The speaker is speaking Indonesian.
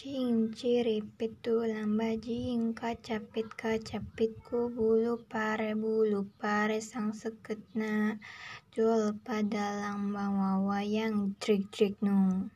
Cing ciripit tulang bajing kacapit kacapit ku bulu pare bulu pare sang seketna jual pada lambang wawayang trik trik nung.